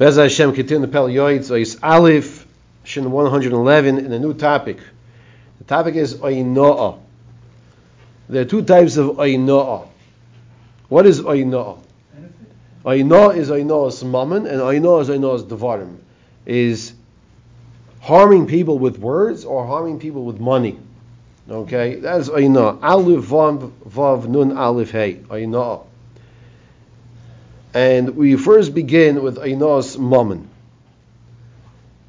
Bez Hashem the Pel Yoitz, Ois Aleph, Shin 111, in a new topic. The topic is Oinoa. There are two types of Oinoa. What is Oinoa? Oinoa is Oinoa's mammon, and Oinoa is Oinoa's devarim. Is harming people with words or harming people with money. Okay, that is Oinoa. Aleph Vav Vav Nun Aleph Hey. Oinoa. And we first begin with Aina's mammon.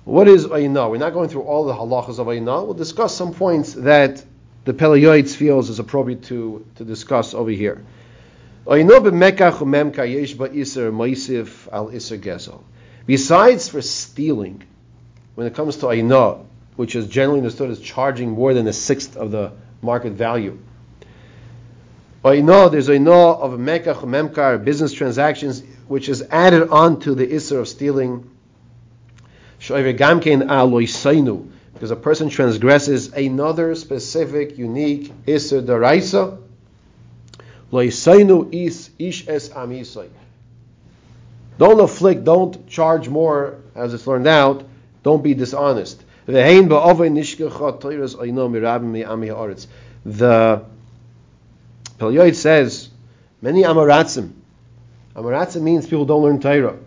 What is Aina? We're not going through all the halachas of Aina. We'll discuss some points that the Pele Yoetz feels is appropriate to, to discuss over here. Besides for stealing, when it comes to Aina, which is generally understood as charging more than a sixth of the market value, Oino, there's a Oino of Mekach, Memkar, business transactions, which is added on to the Isser of stealing. Because a person transgresses another specific, unique Isser Daraisa. Loisainu is ish es amisai. Don't afflict, don't charge more, as it's learned out. Don't be dishonest. The Pel says many Amaratzim. Amaratzim means people don't learn Torah.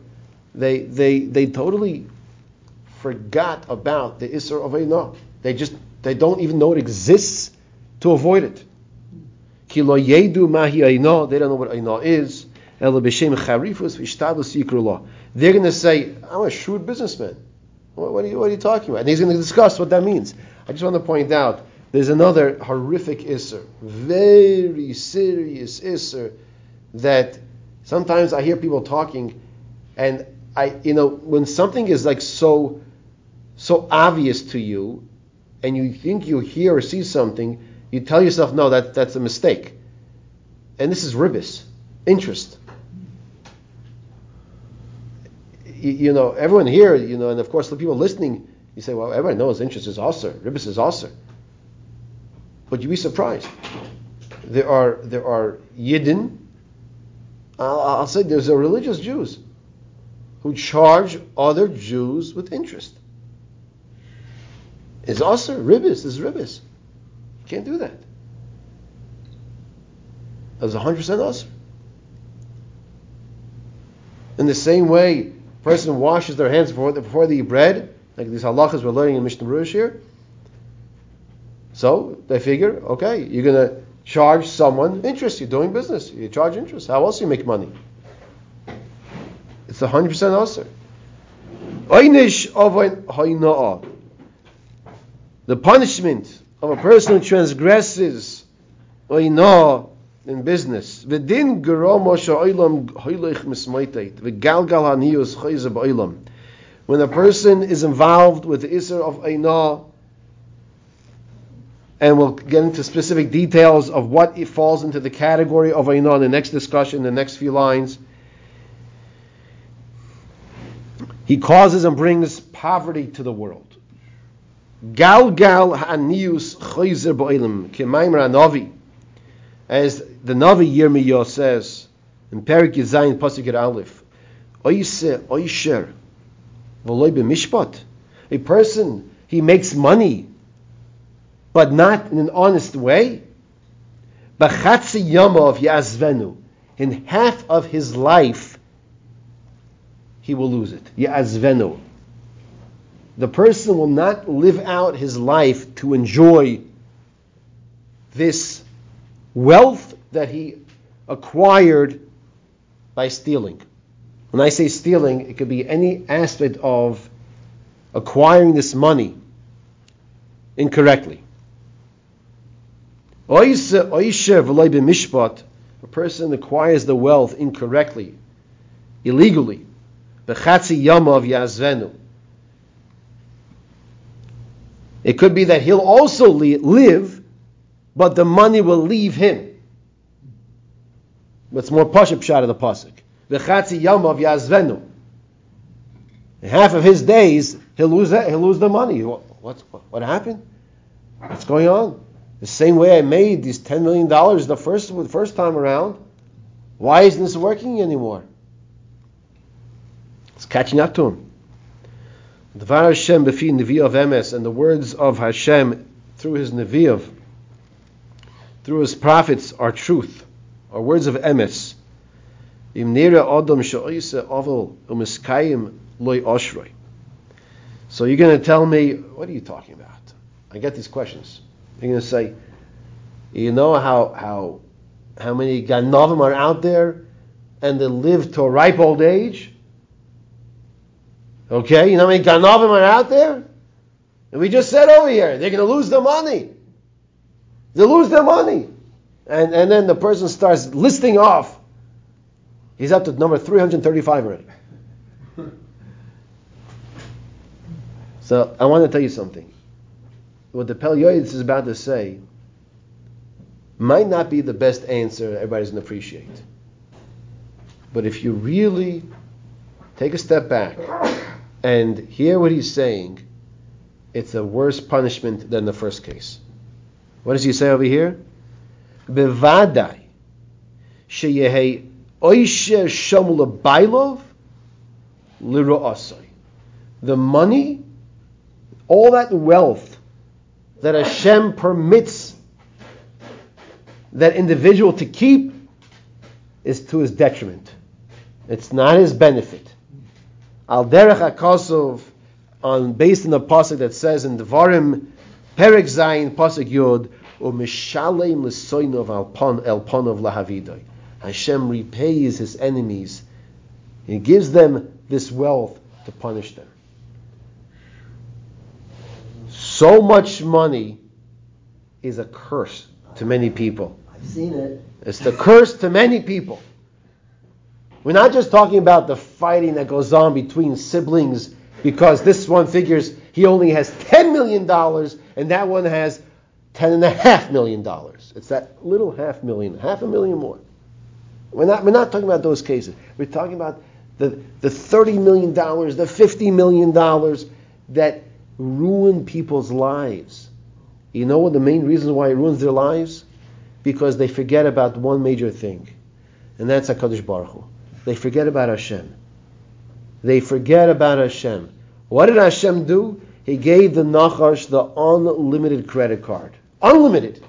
They they they totally forgot about the Isser of Einah. They just they don't even know it exists to avoid it. They don't know what Einah is. They're going to say, "I'm a shrewd businessman." What, are you, what are you talking about? And he's going to discuss what that means. I just want to point out there's another horrific isser, very serious isser, that sometimes I hear people talking, and I, you know, when something is like so, so obvious to you, and you think you hear or see something, you tell yourself, no, that that's a mistake. And this is ribis, interest. You, know, everyone here, you know, and of course the people listening, you say, well, everyone knows interest is also ribis is also. But you'd be surprised. There are there are Yidden. I'll, I'll say there's a religious Jews who charge other Jews with interest. It's also. It's ribis. You can't do that. That's hundred percent us. In the same way, person washes their hands before, before they eat bread, like these halachas we're learning in Mishnah Berurah here. So they figure, okay, you're going to charge someone interest. You're doing business. You charge interest. How else do you make money? It's 100% also. The punishment of a person who transgresses in business. When a person is involved with the isser of oina, and we'll get into specific details of what it falls into the category of Ainah in the next discussion, the next few lines. He causes and brings poverty to the world. Gal gal ha'anius chayzer ba'olim k'maimer ha'navi. As the Navi Yirmiyah says in Perik Yizayin Pasuk Aleph, Oise oisher v'loy b'mishpat. A person, he makes money but not in an honest way. Bachatzi Yomov Yazvenu. In half of his life, he will lose it. Yazvenu. The person will not live out his life to enjoy this wealth that he acquired by stealing. When I say stealing, it could be any aspect of acquiring this money incorrectly. A person acquires the wealth incorrectly, illegally. Bechatzi yamav yazvenu. It could be that he'll also live, but the money will leave him. What's more pashut pshat of the pasuk? V'chatzi yamav yazvenu. Half of his days, he'll lose that, he'll lose the money. What, what, what happened? What's going on? The same way I made these $10 million the first, the first time around. Why isn't this working anymore? It's catching up to him. The Dvar Hashem Nevi of Emes, and the words of Hashem through his Nevi'ov, through his prophets, are truth, are words of Emes. Im nira adam umiskayim loy. So you're going to tell me, what are you talking about? I get these questions. You're going to say, you know how how how many ganovim are out there, and they live to a ripe old age. Okay, you know how many ganovim are out there? And we just said over here, they're going to lose their money. They lose their money. And, and then the person starts listing off. He's up to number 335 already. so I want to tell you something. What the Pel Yoetz is about to say might not be the best answer everybody's going to appreciate. But if you really take a step back and hear what he's saying, it's a worse punishment than the first case. What does he say over here? Bevadai sheyehe oishe shamula bailov. The money, all that wealth that Hashem permits that individual to keep is to his detriment. It's not his benefit. Al derech akosov, on based on the pasuk that says in Devarim, Perek Zayin pasuk Yod, al pon el ponov lahavidoi. Hashem repays his enemies. He gives them this wealth to punish them. So much money is a curse to many people. I've seen it. It's the curse to many people. We're not just talking about the fighting that goes on between siblings because this one figures he only has $10 million and that one has $10.5 million. It's that little half million, half a million more. We're not, we're not talking about those cases. We're talking about the, the $30 million, the $50 million that ruin people's lives. You know what the main reason why it ruins their lives? Because they forget about one major thing, and that's HaKadosh Baruch Hu. They forget about Hashem. They forget about Hashem. What did Hashem do? He gave the Nachash the unlimited credit card. Unlimited.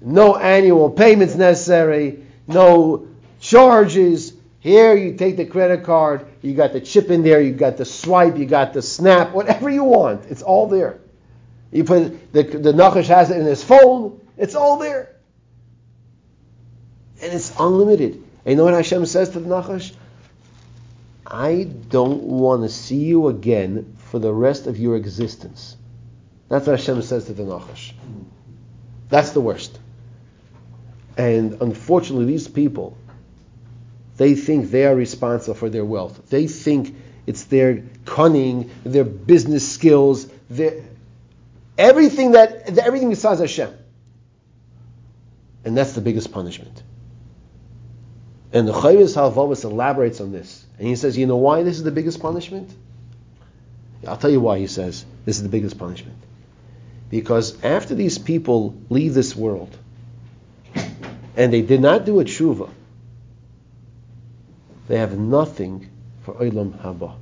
No annual payments necessary, no charges. Here you take the credit card, you got the chip in there, you got the swipe, you got the snap, whatever you want. It's all there. You put the the Nachash has it in his phone, it's all there. And it's unlimited. And you know what Hashem says to the Nachash? I don't want to see you again for the rest of your existence. That's what Hashem says to the Nachash. That's the worst. And unfortunately, these people, they think they are responsible for their wealth. They think it's their cunning, their business skills, their everything that everything besides Hashem. And that's the biggest punishment. And the Chovos Halevavos elaborates on this. And he says, you know why this is the biggest punishment? I'll tell you why he says this is the biggest punishment. Because after these people leave this world, and they did not do a tshuva, they have nothing for Olam Haba.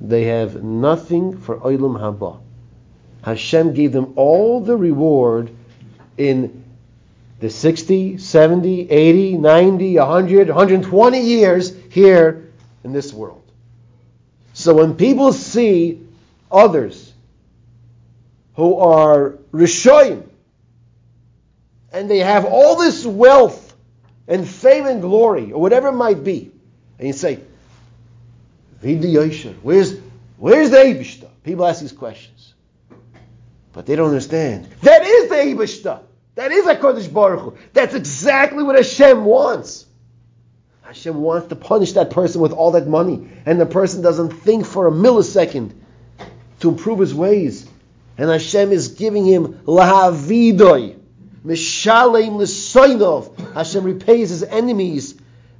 They have nothing for Olam Haba. Hashem gave them all the reward in the 60, 70, 80, 90, 100, 120 years here in this world. So when people see others who are Rishoyim, and they have all this wealth and fame and glory, or whatever it might be, and you say, where's, where's the Eibishter? People ask these questions. But they don't understand. That is the Eibishter. That is HaKadosh Baruch Hu. That's exactly what Hashem wants. Hashem wants to punish that person with all that money, and the person doesn't think for a millisecond to improve his ways. And Hashem is giving him lahavidoi, mishalem l'soinov. Hashem repays his enemies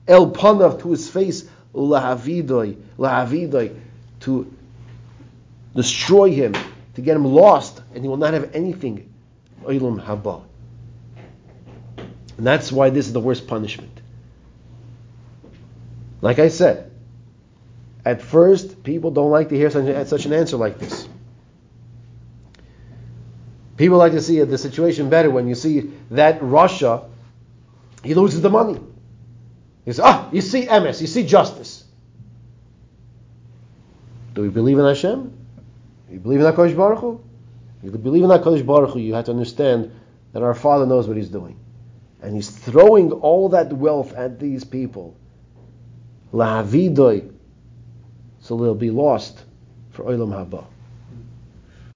el panav to his face, lahavidoi, lahavidoi, to destroy him, to get him lost, and he will not have anything. Oilam haba. And that's why this is the worst punishment. Like I said, at first, people don't like to hear such, such an answer like this. People like to see the situation better when you see that Rasha, he loses the money. He says, ah, you see Emes, you see justice. Do we believe in Hashem? Do you believe in HaKadosh Baruch Hu? You believe in HaKadosh Baruch Hu, you have to understand that our Father knows what He's doing. And He's throwing all that wealth at these people. Lahavidoi. So they'll be lost for Olam Haba.